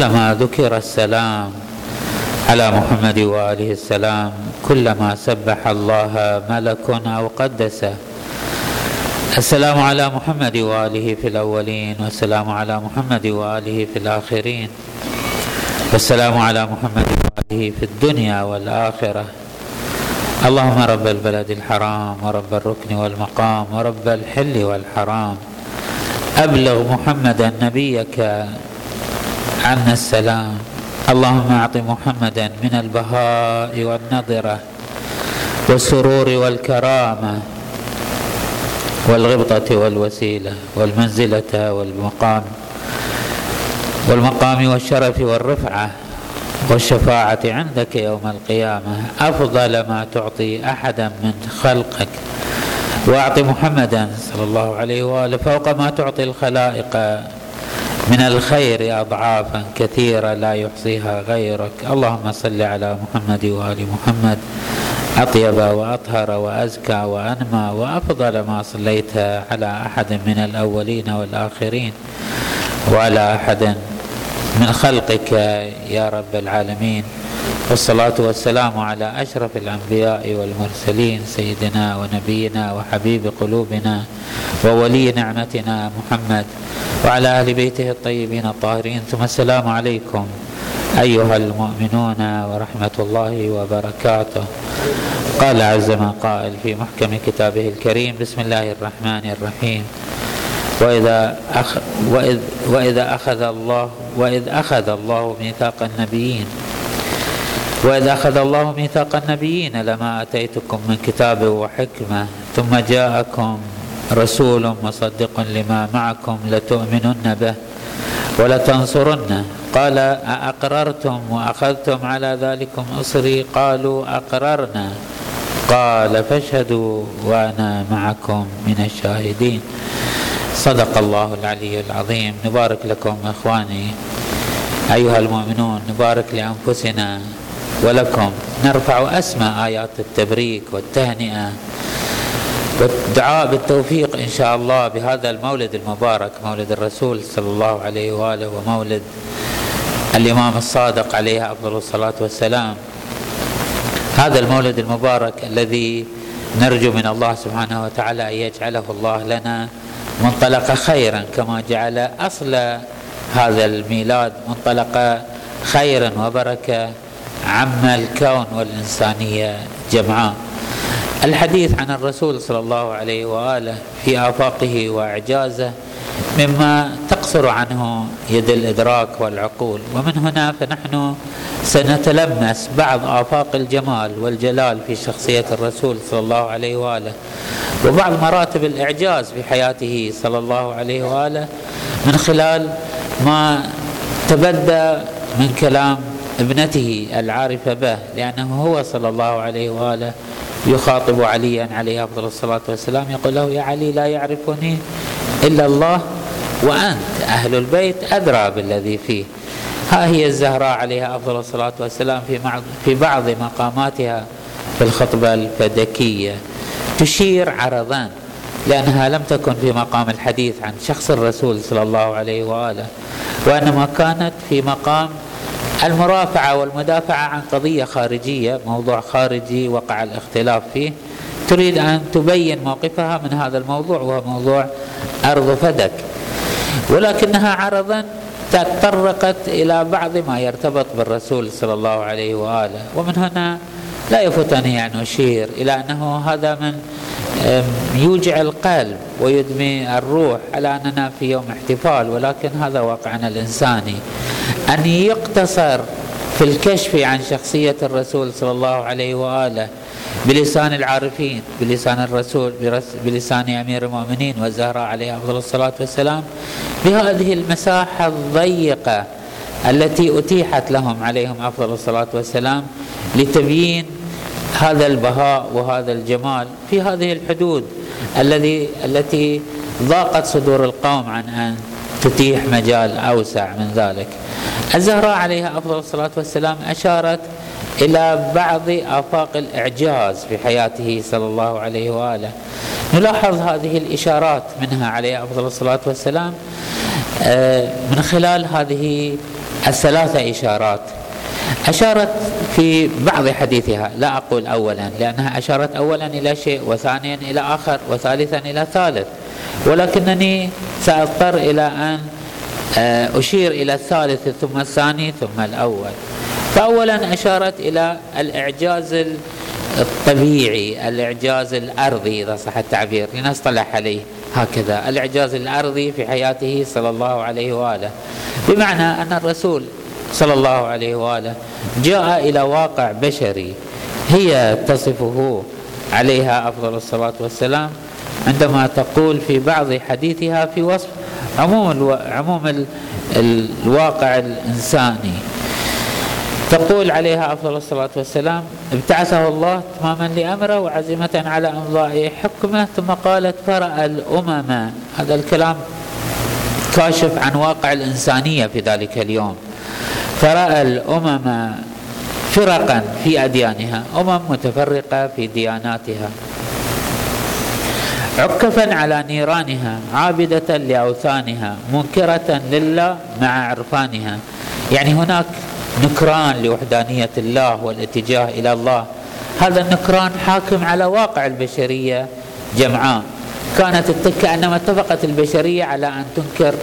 كلما ذكر السلام على محمد وآله السلام كلما سبح الله ملك أو قدسه السلام على محمد وآله في الأولين والسلام على محمد وآله في الآخرين والسلام على محمد وآله في الدنيا والآخرة. اللهم رب البلد الحرام ورب الركن والمقام ورب الحل والحرام. أبلغ محمدا نبيك عنا السلام. اللهم أعط محمدا من البهاء والنضرة والسرور والكرامة والغبطة والوسيلة والمنزلة والمقام والمقام والشرف والرفعة والشفاعة عندك يوم القيامة. أفضل ما تعطي احدا من خلقك. وأعط محمدا صلى الله عليه وآله فوق ما تعطي الخلائق. من الخير اضعافا كثيرة لا يحصيها غيرك. اللهم صل على محمد وآل محمد. أطيب وأطهر وأزكى وأنمى وأفضل ما صليت على أحد من الأولين والآخرين وعلى أحد من خلقك يا رب العالمين. والصلاة والسلام على أشرف الأنبياء والمرسلين سيدنا ونبينا وحبيب قلوبنا وولي نعمتنا محمد وعلى أهل بيته الطيبين الطاهرين. ثم السلام عليكم أيها المؤمنون ورحمة الله وبركاته. قال عز ما قائل في محكم كتابه الكريم بسم الله الرحمن الرحيم. وإذا أخ وإذ وإذا أخذ الله وإذ أخذ الله ميثاق النبيين وإذ أخذ الله ميثاق النبيين لما أتيتكم من كتاب وحكمة ثم جاءكم رسول مصدق لما معكم لتؤمنن به ولتنصرنه. قال أأقررتم وأخذتم على ذلكم أصري قالوا أقررنا. قال فاشهدوا وأنا معكم من الشاهدين. صدق الله العلي العظيم. نبارك لكم إخواني أيها المؤمنون نبارك لأنفسنا ولكم. نرفع اسمى آيات التبريك والتهنئة. والدعاء بالتوفيق إن شاء الله بهذا المولد المبارك مولد الرسول صلى الله عليه وآله ومولد الإمام الصادق عليه أفضل الصلاة والسلام. هذا المولد المبارك الذي نرجو من الله سبحانه وتعالى أن يجعله الله لنا منطلق خيرا كما جعل أصل هذا الميلاد منطلق خيرا وبركة. عم الكون والإنسانية جمعاء. الحديث عن الرسول صلى الله عليه وآله في آفاقه وإعجازه مما تقصر عنه يد الإدراك والعقول. ومن هنا فنحن سنتلمس بعض آفاق الجمال والجلال في شخصية الرسول صلى الله عليه وآله. وبعض مراتب الإعجاز في حياته صلى الله عليه وآله من خلال ما تبدى من كلام ابنته العارفة به لأنه هو صلى الله عليه وآله يخاطب عليا عليه أفضل الصلاة والسلام يقول له يا علي لا يعرفني إلا الله وأنت أهل البيت ادرى بالذي فيه. ها هي الزهراء عليها أفضل الصلاة والسلام في في بعض مقاماتها في الخطبة الفدكية. تشير عرضان لأنها لم تكن في مقام الحديث عن شخص الرسول صلى الله عليه وآله وإنما كانت في مقام المرافعة والمدافعة عن قضية خارجية موضوع خارجي وقع الاختلاف فيه. تريد أن تبين موقفها من هذا الموضوع وهو موضوع ارض فدك. ولكنها عرضا تطرقت إلى بعض ما يرتبط بالرسول صلى الله عليه وآله. ومن هنا لا يفوتني أن أشير إلى أنه هذا من يوجع القلب ويدمي الروح على أننا في يوم احتفال. ولكن هذا واقعنا الإنساني. أن يقتصر في الكشف عن شخصية الرسول صلى الله عليه وآله بلسان العارفين بلسان الرسول بلسان أمير المؤمنين والزهراء عليه أفضل الصلاة والسلام بهذه المساحة الضيقة التي أتيحت لهم عليهم أفضل الصلاة والسلام لتبيين هذا البهاء وهذا الجمال في هذه الحدود الذي التي ضاقت صدور القوم عن أن تتيح مجال أوسع من ذلك. الزهراء عليها أفضل الصلاة والسلام أشارت إلى بعض آفاق الإعجاز في حياته صلى الله عليه وآله. نلاحظ هذه الإشارات منها عليه أفضل الصلاة والسلام. آه، من خلال هذه الثلاثة إشارات أشارت في بعض حديثها. لا أقول أولا لأنها أشارت أولا إلى شيء وثانيا إلى آخر وثالثا إلى ثالث. ولكنني سأضطر إلى أن أشير إلى الثالث ثم الثاني ثم الأول. فأولا أشارت إلى الإعجاز الطبيعي الإعجاز الأرضي إذا صح التعبير لنصطلح عليه هكذا. الإعجاز الأرضي في حياته صلى الله عليه وآله. بمعنى أن الرسول صلى الله عليه وآله جاء إلى واقع بشري هي تصفه عليها أفضل الصلاة والسلام عندما تقول في بعض حديثها في وصف عموم ألو... عموم الواقع الإنساني. تقول عليها أفضل الصلاة والسلام ابتعثه الله تماما لأمره وعزيمة على إمضاء حكمه ثم قالت فرأى الأمم. هذا الكلام كاشف عن واقع الإنسانية في ذلك اليوم. فرأى الأمم فرقا في أديانها أمم متفرقة في دياناتها. عكفا على نيرانها عابدة لأوثانها منكرة لله مع عرفانها. يعني هناك نكران لوحدانية الله والاتجاه إلى الله. هذا النكران حاكم على واقع البشرية جمعاء. كانت كأنما اتفقت البشرية على أن تنكر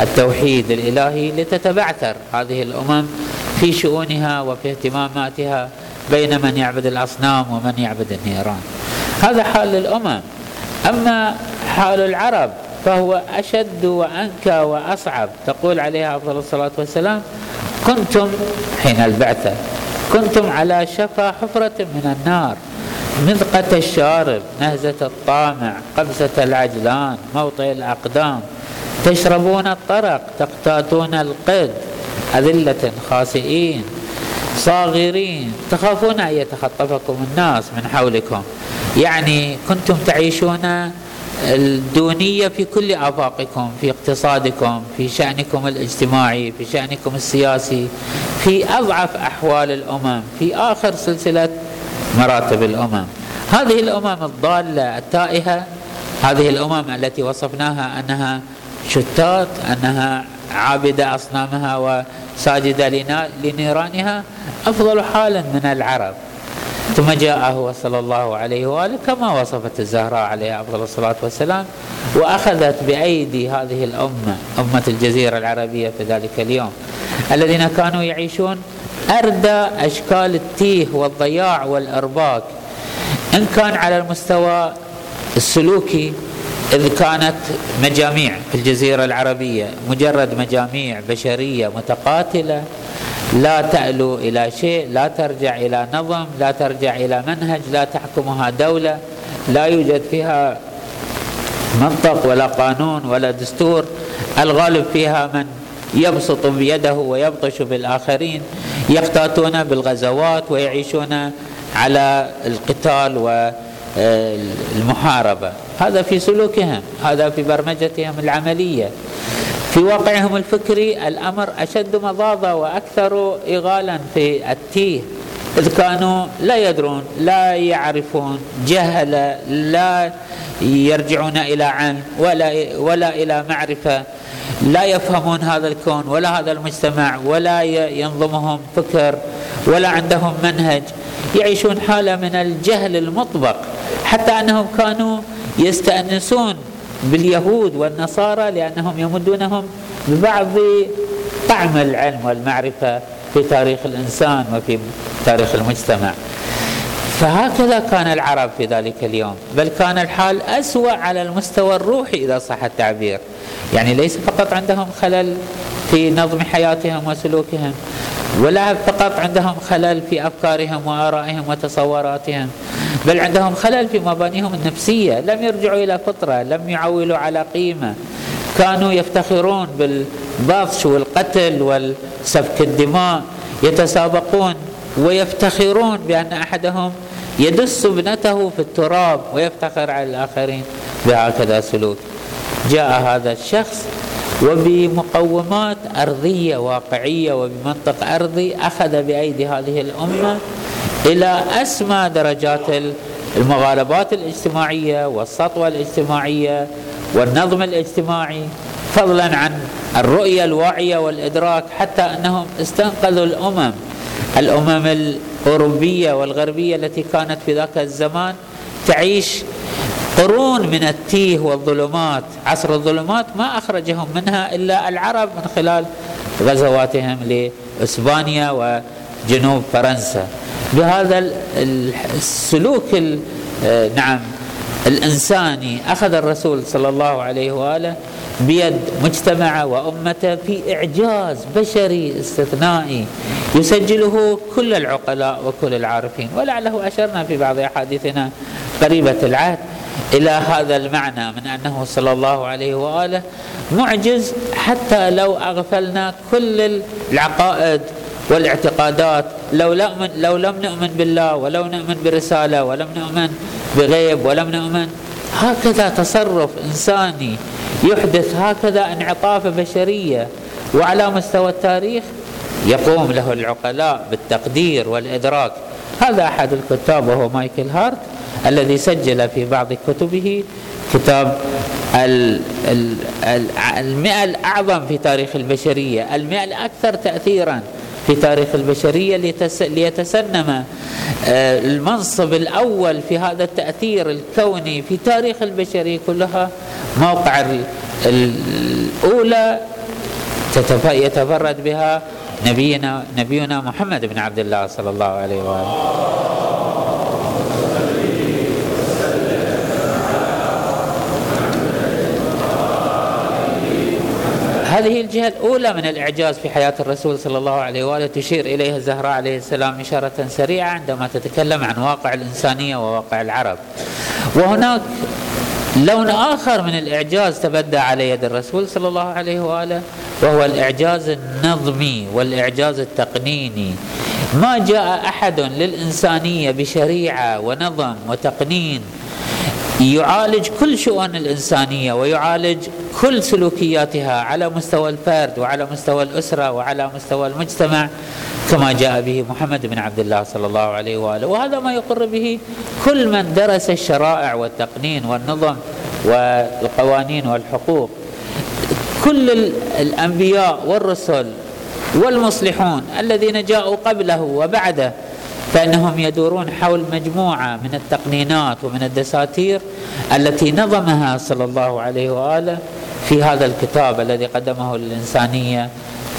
التوحيد الإلهي لتتبعثر هذه الأمم في شؤونها وفي اهتماماتها بين من يعبد الأصنام ومن يعبد النيران. هذا حال الأمم. أما حال العرب فهو أشد وأنكى وأصعب. تقول عليها أفضل الصلاة والسلام كنتم حين البعثة كنتم على شفا حفرة من النار مذقة الشارب نهزة الطامع قبسة العجلان موطئ الأقدام تشربون الطرق تقتاتون القد أذلة خاسئين صاغرين تخافون أن يتخطفكم الناس من حولكم. يعني كنتم تعيشون الدونية في كل آفاقكم في اقتصادكم في شأنكم الاجتماعي في شأنكم السياسي في أضعف أحوال الأمم في آخر سلسلة مراتب الأمم. هذه الأمم الضالة التائهة هذه الأمم التي وصفناها أنها شتات أنها عابدة أصنامها وساجدة لنيرانها أفضل حالا من العرب. ثم جاء هو صلى الله عليه وآله كما وصفت الزهراء عليها أفضل الصلاة والسلام وأخذت بأيدي هذه الأمة أمة الجزيرة العربية في ذلك اليوم الذين كانوا يعيشون اردى أشكال التيه والضياع والأرباك إن كان على المستوى السلوكي إذ كانت مجاميع في الجزيرة العربية مجرد مجاميع بشرية متقاتلة لا تألو إلى شيء لا ترجع إلى نظم لا ترجع إلى منهج لا تحكمها دولة لا يوجد فيها منطق ولا قانون ولا دستور. الغالب فيها من يبسط بيده ويبطش بالآخرين يقتاتون بالغزوات ويعيشون على القتال والمحاربة هذا في سلوكهم هذا في برمجتهم العملية. في واقعهم الفكري الأمر أشد مضاضة وأكثر إغالا في التيه إذ كانوا لا يدرون لا يعرفون جهل لا يرجعون إلى علم ولا, ولا إلى معرفة لا يفهمون هذا الكون ولا هذا المجتمع ولا ينظمهم فكر ولا عندهم منهج يعيشون حالة من الجهل المطبق حتى أنهم كانوا يستأنسون باليهود والنصارى لأنهم يمدونهم ببعض طعم العلم والمعرفة في تاريخ الإنسان وفي تاريخ المجتمع. فهكذا كان العرب في ذلك اليوم بل كان الحال أسوأ على المستوى الروحي إذا صح التعبير. يعني ليس فقط عندهم خلل في نظم حياتهم وسلوكهم ولا فقط عندهم خلل في أفكارهم وآرائهم وتصوراتهم. بل عندهم خلل في مبانيهم النفسية. لم يرجعوا إلى فطرة لم يعولوا على قيمة. كانوا يفتخرون بالبطش والقتل والسفك الدماء يتسابقون ويفتخرون بأن أحدهم يدس ابنته في التراب ويفتخر على الآخرين بهكذا سلوك. جاء هذا الشخص وبمقومات أرضية واقعية وبمنطق أرضي أخذ بأيدي هذه الأمة إلى أسمى درجات المغالبات الاجتماعية والسطوة الاجتماعية والنظم الاجتماعي فضلا عن الرؤية الواعية والإدراك حتى أنهم استنقذوا الأمم. الأمم الأوروبية والغربية التي كانت في ذاك الزمان تعيش قرون من التيه والظلمات. عصر الظلمات ما أخرجهم منها إلا العرب من خلال غزواتهم لإسبانيا وجنوب فرنسا. بهذا السلوك نعم الإنساني. أخذ الرسول صلى الله عليه وآله بيد مجتمعة وأمته في إعجاز بشري استثنائي. يسجله كل العقلاء وكل العارفين. ولعله أشرنا في بعض أحاديثنا قريبة العهد إلى هذا المعنى من أنه صلى الله عليه وآله معجز حتى لو أغفلنا كل العقائد والاعتقادات. لو لم لو لم نؤمن بالله ولو نؤمن برسالة ولم نؤمن بغيب ولم نؤمن هكذا تصرف إنساني. يحدث هكذا انعطاف بشرية. وعلى مستوى التاريخ يقوم له العقلاء بالتقدير والإدراك. هذا أحد الكتاب وهو مايكل هارت الذي سجل في بعض كتبه كتاب المئة الأعظم في تاريخ البشرية. المئة الأكثر تأثيرا. في تاريخ البشرية ليتسنم آه، المنصب الأول في هذا التأثير الكوني في تاريخ البشرية كلها موقع الأولى يتفرد بها نبينا نبينا محمد بن عبد الله صلى الله عليه وآله. هذه الجهة الأولى من الإعجاز في حياة الرسول صلى الله عليه وآله تشير إليها الزهراء عليه السلام إشارة سريعة عندما تتكلم عن واقع الإنسانية وواقع العرب. وهناك لون آخر من الإعجاز تبدى على يد الرسول صلى الله عليه وآله وهو الإعجاز النظمي والإعجاز التقنيني. ما جاء أحد للإنسانية بشريعة ونظم وتقنين يعالج كل شؤون الإنسانية ويعالج كل سلوكياتها على مستوى الفرد وعلى مستوى الأسرة وعلى مستوى المجتمع كما جاء به محمد بن عبد الله صلى الله عليه وآله. وهذا ما يقر به كل من درس الشرائع والتقنين والنظم والقوانين والحقوق. كل الأنبياء والرسل والمصلحون الذين جاءوا قبله وبعده فإنهم يدورون حول مجموعة من التقنينات ومن الدساتير التي نظمها صلى الله عليه وآله في هذا الكتاب الذي قدمه للإنسانية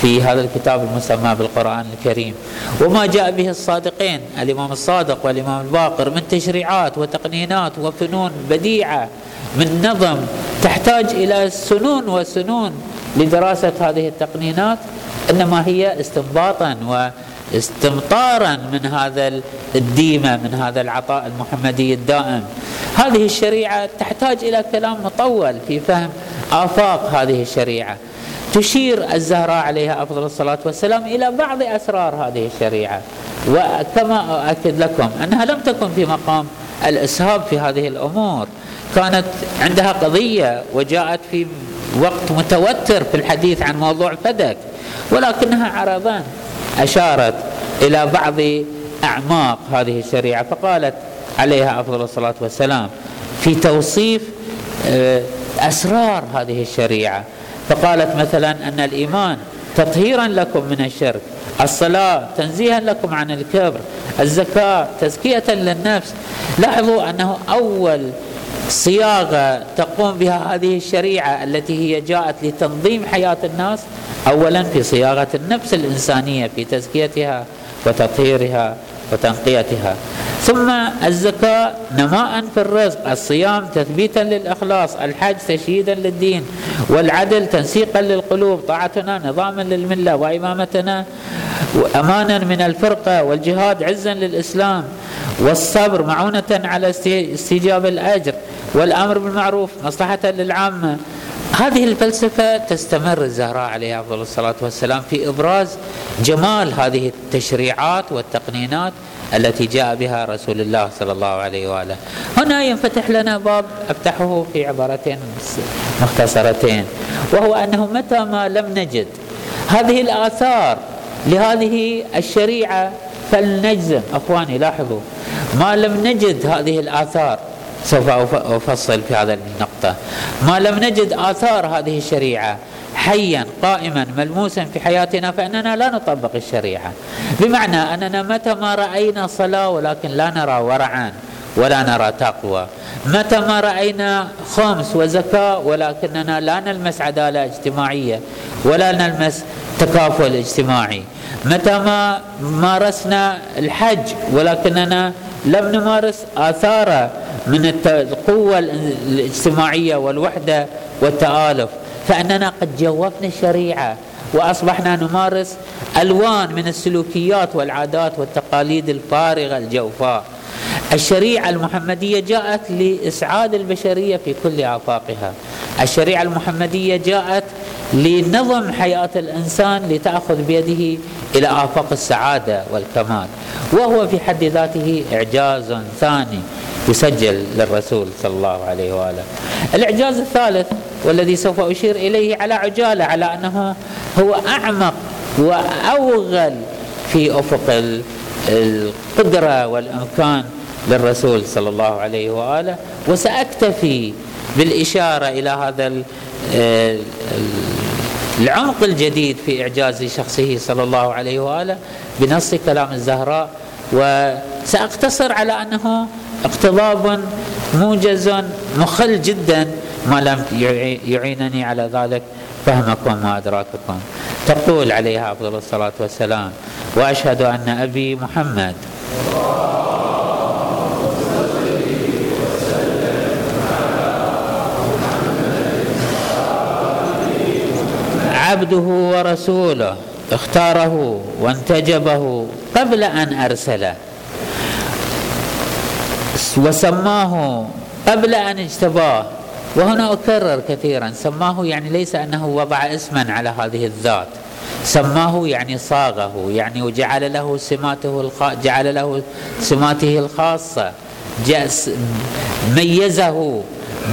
في هذا الكتاب المسمى بالقرآن الكريم. وما جاء به الصادقين الإمام الصادق والإمام الباقر من تشريعات وتقنينات وفنون بديعة من نظم تحتاج إلى سنون وسنون لدراسة هذه التقنينات إنما هي استنباطا واستمطارا من هذا الديمة من هذا العطاء المحمدي الدائم. هذه الشريعة تحتاج إلى كلام مطول في فهم آفاق هذه الشريعة. تشير الزهراء عليها أفضل الصلاة والسلام إلى بعض أسرار هذه الشريعة. وكما أؤكد لكم أنها لم تكن في مقام الإسهاب في هذه الأمور. كانت عندها قضية وجاءت في وقت متوتر في الحديث عن موضوع فدك ولكنها عرضا أشارت إلى بعض أعماق هذه الشريعة فقالت عليها أفضل الصلاة والسلام. في توصيف أسرار هذه الشريعة. فقالت مثلا أن الإيمان تطهيرا لكم من الشرك الصلاة تنزيها لكم عن الكبر الزكاة تزكية للنفس. لاحظوا أنه أول صياغة تقوم بها هذه الشريعة التي هي جاءت لتنظيم حياة الناس أولا في صياغة النفس الإنسانية في تزكيتها وتطهيرها. وتنقيتها. ثم الزكاة نماء في الرزق الصيام تثبيتا للإخلاص الحج تشييدا للدين والعدل تنسيقا للقلوب طاعتنا نظاما للملة وإمامتنا أمانا من الفرقة والجهاد عزا للإسلام والصبر معونة على استجاب الأجر والأمر بالمعروف مصلحة للعامة هذه الفلسفة تستمر الزهراء عليها أفضل الصلاة والسلام في إبراز جمال هذه التشريعات والتقنينات التي جاء بها رسول الله صلى الله عليه وآله. هنا ينفتح لنا باب أفتحه في عبارتين مختصرتين وهو أنه متى ما لم نجد هذه الآثار لهذه الشريعة فلنجزم. أخواني لاحظوا ما لم نجد هذه الآثار سوف أفصل في هذا النقطة. ما لم نجد آثار هذه الشريعة. حيا قائما ملموسا في حياتنا فإننا لا نطبق الشريعة. بمعنى أننا متى ما رأينا صلاة ولكن لا نرى ورعا ولا نرى تقوى. متى ما رأينا خمس وزكاة ولكننا لا نلمس عدالة اجتماعية ولا نلمس تكافل اجتماعي. متى ما مارسنا الحج ولكننا لم نمارس اثاره من القوة الاجتماعية والوحدة والتآلف فإننا قد جوفنا الشريعة وأصبحنا نمارس ألوان من السلوكيات والعادات والتقاليد الفارغة الجوفاء. الشريعة المحمدية جاءت لإسعاد البشرية في كل آفاقها. الشريعة المحمدية جاءت لنظم حياة الإنسان لتأخذ بيده إلى آفاق السعادة والكمال وهو في حد ذاته إعجاز ثاني يسجل للرسول صلى الله عليه وآله. الإعجاز الثالث والذي سوف أشير إليه على عجالة على أنه هو أعمق وأوغل في أفق القدرة والإمكان للرسول صلى الله عليه وآله وسأكتفي بالإشارة إلى هذا العمق الجديد في إعجاز شخصه صلى الله عليه وآله بنص كلام الزهراء وسأقتصر على أنه اقتضاب موجز مخل جدا ما لم يعينني على ذلك فهمكم وأدراككم. تقول عليها أفضل الصلاة والسلام وأشهد أن أبي محمد عبده ورسوله اختاره وانتجبه قبل أن أرسله. وسماه قبل أن اجتباه. وهنا أكرر كثيرا. سماه يعني ليس أنه وضع اسما على هذه الذات. سماه يعني صاغه يعني وجعل له سماته الخ... جعل له سماته الخاصة. ميزه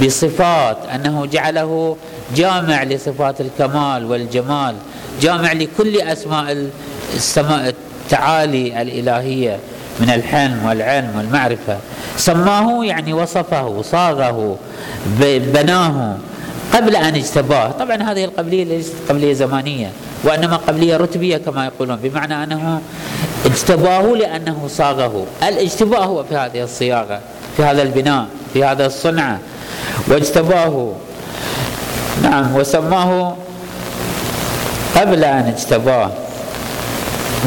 بصفات أنه جعله جامع لصفات الكمال والجمال جامع لكل أسماء السماء التعالي الإلهية من الحلم والعلم والمعرفة. سماه يعني وصفه صاغه بناه قبل أن اجتباه. طبعا هذه القبلية ليست قبلية زمانية وإنما قبلية رتبية كما يقولون بمعنى أنه اجتباه لأنه صاغه. الاجتباء هو في هذه الصياغة في هذا البناء في هذا الصنعه واجتباه نعم وسماه قبل أن اجتباه.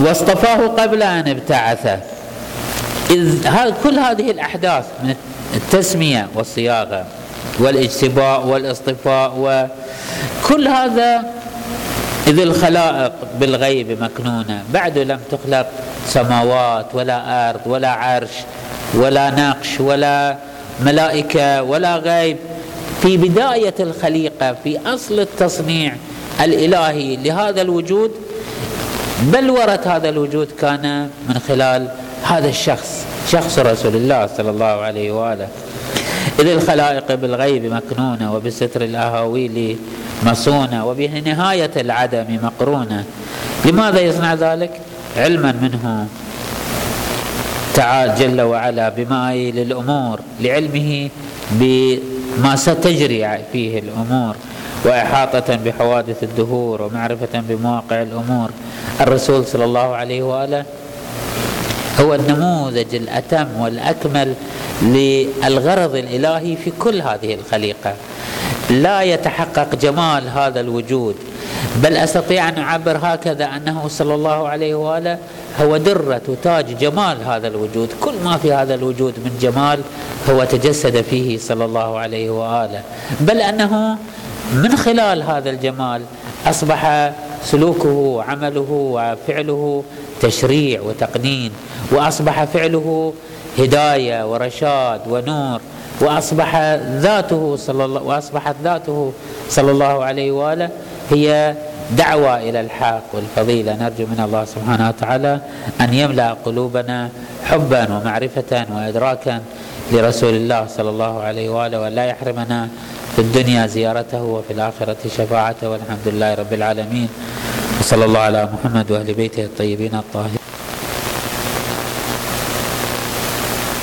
واصطفاه قبل أن ابتعثه. إذ كل هذه الأحداث من التسمية والصياغة والاجتباء والاصطفاء وكل هذا إذ الخلائق بالغيب مكنونة. بعد لم تخلق سماوات ولا أرض ولا عرش ولا نقش ولا ملائكة ولا غيب. في بداية الخليقة في أصل التصنيع الإلهي لهذا الوجود بلورة هذا الوجود كان من خلال هذا الشخص شخص رسول الله صلى الله عليه وآله. إذ الخلائق بالغيب مكنونة وبستر الأهاويل مصونة وبنهاية العدم مقرونة. لماذا يصنع ذلك؟ علما منه. تعالى جل وعلا بما للأمور لعلمه بما ستجري فيه الأمور وإحاطة بحوادث الدهور ومعرفة بمواقع الأمور. الرسول صلى الله عليه وآله هو النموذج الأتم والأكمل للغرض الإلهي في كل هذه الخليقة. لا يتحقق جمال هذا الوجود بل أستطيع أن أعبر هكذا أنه صلى الله عليه وآله هو درة تاج جمال هذا الوجود، كل ما في هذا الوجود من جمال هو تجسد فيه صلى الله عليه وآله، بل أنه من خلال هذا الجمال أصبح سلوكه وعمله وفعله تشريع وتقنين. وأصبح فعله هداية ورشاد ونور. وأصبح ذاته صلى الله وأصبحت ذاته صلى الله عليه وآله هي دعوة إلى الحق والفضيلة. نرجو من الله سبحانه وتعالى أن يملأ قلوبنا حبا ومعرفة وادراكا لرسول الله صلى الله عليه وآله ولا يحرمنا في الدنيا زيارته وفي الآخرة شفاعته. والحمد لله رب العالمين. وصلى الله على محمد واهل بيته الطيبين الطاهرين.